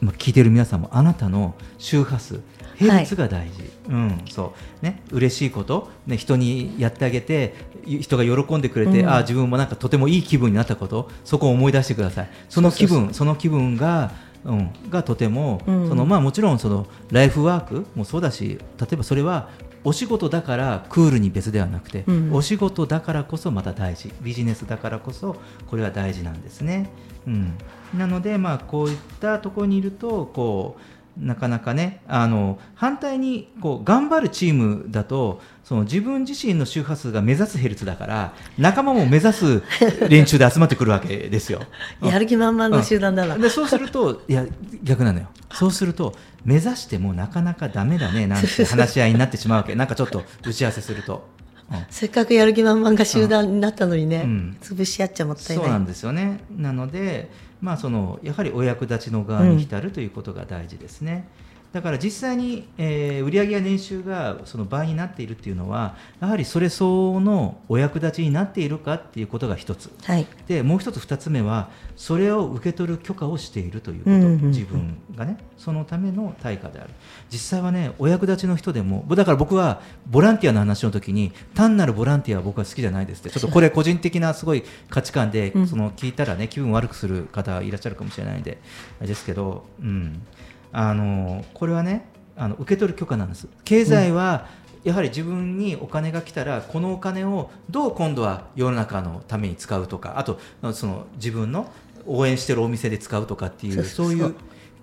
聞いている皆さんもあなたの周波数ヘルツが大事、はい、うんそう。ね嬉しいこと、ね、人にやってあげて人が喜んでくれて、うん、あ自分もなんかとてもいい気分になったことそこを思い出してください。その気分その気分がうん、がとても、うん、そのまあ、もちろんそのライフワークもそうだし例えばそれはお仕事だからクールに別ではなくて、うん、お仕事だからこそまた大事。ビジネスだからこそこれは大事なんですね。うん、なので、まあ、こういったところにいるとこうなかなかねあの反対にこう頑張るチームだとその自分自身の周波数が目指すヘルツだから仲間も目指す連中で集まってくるわけですよ。やる気満々の集団だな、うん、でそうするといや逆なのよ。そうすると目指してもなかなかだめだねなんて話し合いになってしまうわけ。なんかちょっと打ち合わせすると。うん、せっかくやる気満々が集団になったのにね、うん、潰し合っちゃもったいない。そうなんですよね。なのでまあ、そのやはりお役立ちの側に浸るということが大事ですね。だから実際に、えー、売上や年収がその倍になっているっていうのはやはりそれ相応のお役立ちになっているかっていうことが一つ、はい、でもう一つ二つ目はそれを受け取る許可をしているということ、うんうんうん、自分がねそのための対価である。実際はねお役立ちの人でもだから僕はボランティアの話の時に単なるボランティアは僕は好きじゃないですってちょっとこれ 個人的なすごい価値観で、その聞いたらね気分悪くする方いらっしゃるかもしれないんでですけど、うん、あのこれはねあの受け取る許可なんです。経済は、やはり自分にお金が来たらこのお金をどう今度は世の中のために使うとかあとその自分の応援してるお店で使うとかっていうそういう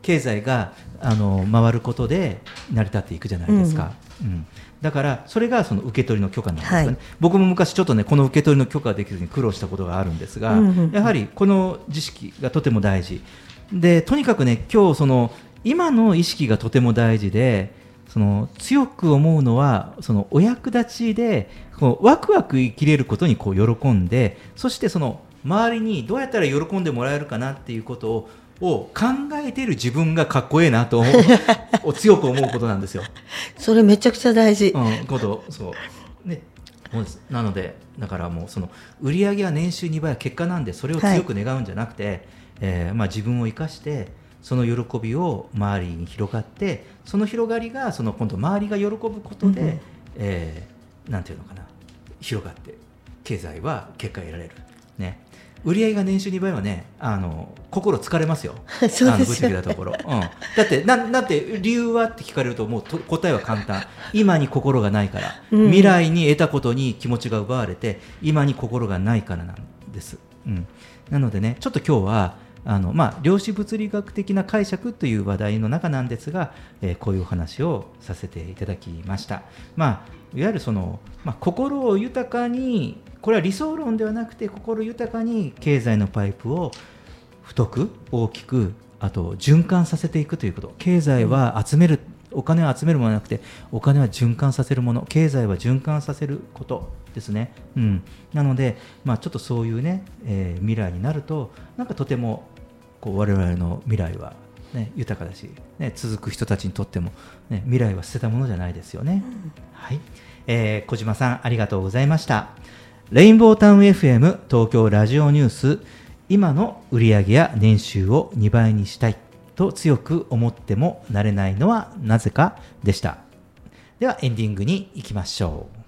経済があの回ることで成り立っていくじゃないですか。うん、うん。だからそれがその受け取りの許可なんですよね、はい、僕も昔ちょっとねこの受け取りの許可ができずに苦労したことがあるんですが、うんうん、やはりこの知識がとても大事。でとにかくね今日その今の意識がとても大事でその強く思うのはそのお役立ちでこうワクワク生きれることにこう喜んでそしてその周りにどうやったら喜んでもらえるかなっていうことをを考えてる自分がかっこええなと思う 強く思うことなんですよ。それめちゃくちゃ大事。うん、ことそうねなのでだからもうその売り上げは年収2倍は結果なんでそれを強く願うんじゃなくて、はい、えー、まあ、自分を生かしてその喜びを周りに広がってその広がりがその今度周りが喜ぶことで、うん、えー、なんていうのかな広がって経済は結果得られる。ね、売り上げが年収2倍はねあの心疲れますよ、そうですよ、ね、ぶっちゃけたところ、うん、だってなだって理由はって聞かれるともう答えは簡単。今に心がないから、うん、未来に得たことに気持ちが奪われて今に心がないからなんです、うん、なのでねちょっと今日はあのまあ、量子物理学的な解釈という話題の中なんですが、えー、こういうお話をさせていただきました。まあ、いわゆるその、まあ、心を豊かにこれは理想論ではなくて心豊かに経済のパイプを太く大きくあと循環させていくということ。経済は集める、お金を集めるものじゃなくてお金は循環させるもの。経済は循環させること。ですね、うん、なので、まあ、ちょっとそういうね、えー、未来になるとなんかとてもこう我々の未来は、ね、豊かだし、ね、続く人たちにとっても、ね、未来は捨てたものじゃないですよね、うん、はい。えー、小島さんありがとうございました。レインボータウン FM 東京ラジオニュース今の売上や年収を2倍にしたいと強く思ってもなれないのはなぜかでした。ではエンディングに行きましょう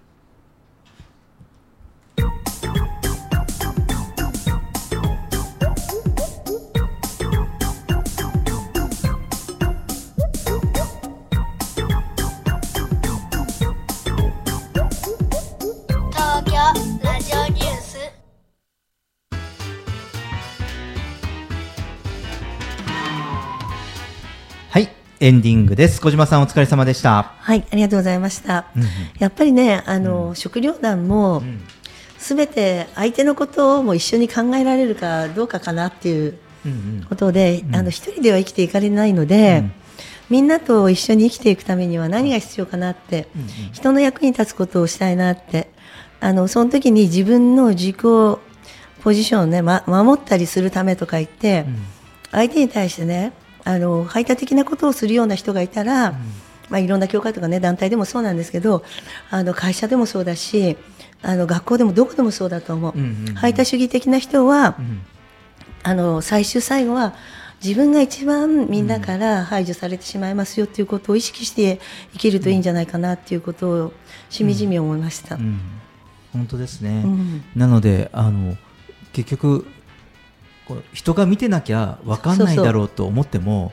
エンディングです。小島さんお疲れ様でした。はい、ありがとうございました。うん、やっぱりね、あの、うん、食糧団も、す、べ、て相手のことも一緒に考えられるかどうかかなっていうことで、うん。うん、あの一人では生きていかれないので、うん、みんなと一緒に生きていくためには何が必要かなって、うんうん、人の役に立つことをしたいなって、あのその時に自分の自己ポジションをね、ま、守ったりするためとか言って、相手に対してねあの排他的なことをするような人がいたら、うん、まあ、いろんな教会とか、ね、団体でもそうなんですけどあの会社でもそうだしあの学校でもどこでもそうだと思う、排他主義的な人は、うん、あの最終最後は自分が一番みんなから排除されてしまいますよということを意識して生きるといいんじゃないかなということをしみじみ思いました。うん、本当ですね、なのであの結局こう人が見てなきゃ分かんないだろうと思っても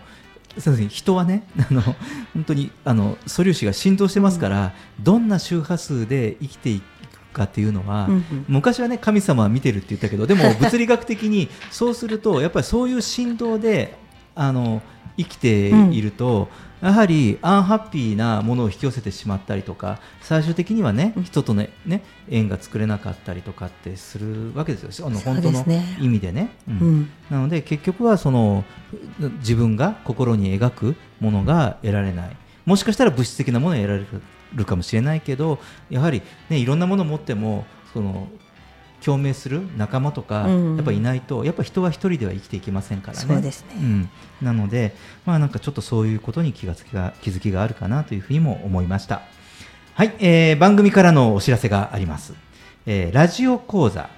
そうですね、人はね あの本当にあの素粒子が浸透してますから、うん、どんな周波数で生きていくかっていうのは、うんうん、昔はね神様は見てるって言ったけどでも 物理学的にそうするとやっぱりそういう振動であの生きていると、うん、やはりアンハッピーなものを引き寄せてしまったりとか最終的にはね、うん、人とねね縁が作れなかったりとかってするわけですよ。あの本当の意味でね。うん、なので結局はその自分が心に描くものが得られない。もしかしたら物質的なものを得られるかもしれないけどやはり、ね、いろんなものを持ってもその共鳴する仲間とか、やっぱいないとやっぱ人は一人では生きていけませんからね。そうですね、うん、なので、まあ、なんかちょっとそういうことに気がつきが気づきがあるかなというふうにも思いました。はい、えー、番組からのお知らせがあります。えー、ラジオ講座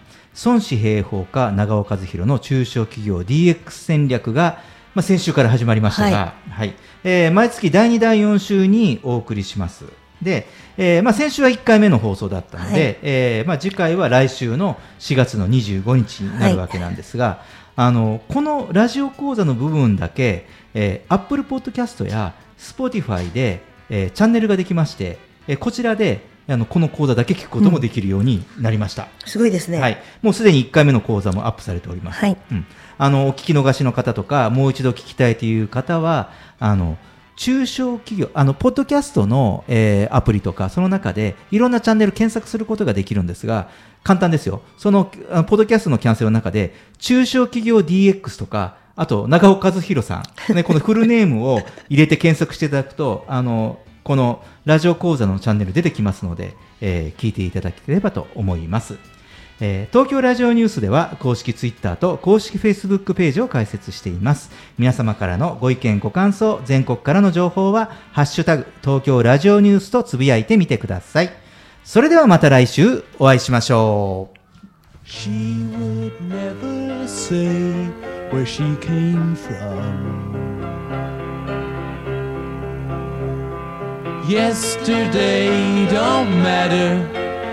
孫子平法家長尾和弘の中小企業 DX 戦略が、まあ、先週から始まりましたが、はい、はい、えー、毎月第2第4週にお送りします。で、えーまあ、先週は1回目の放送だったので、はい、えー、まあ、次回は来週の4月の25日になるわけなんですが、はい、あのこのラジオ講座の部分だけ、えー、Apple Podcast や Spotify で、えー、チャンネルができまして、えー、こちらであのこの講座だけ聞くこともできるようになりました、うん、すごいですね、はい、もうすでに1回目の講座もアップされております、はい。うん、あのお聞き逃しの方とかもう一度聞きたいという方はあの中小企業、あの、ポッドキャストの、えー、アプリとか、その中で、いろんなチャンネル検索することができるんですが、簡単ですよ。その、のポッドキャストのキャンセルの中で、中小企業 DX とか、あと、長尾和弘さん、ね、このフルネームを入れて検索していただくと、あの、このラジオ講座のチャンネル出てきますので、えー、聞いていただければと思います。えー、東京ラジオニュースでは公式ツイッターと公式フェイスブックページを開設しています。皆様からのご意見ご感想、全国からの情報は、ハッシュタグ東京ラジオニュースとつぶやいてみてください。それではまた来週お会いしましょう。She would never say where she came from. Yesterday don't matter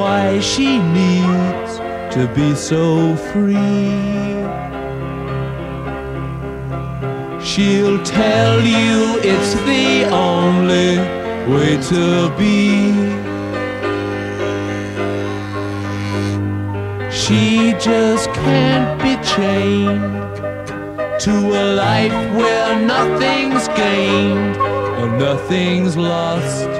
Why she needs to be so free. She'll tell you it's the only way to be. She just can't be chained to a life where nothing's gained and nothing's lost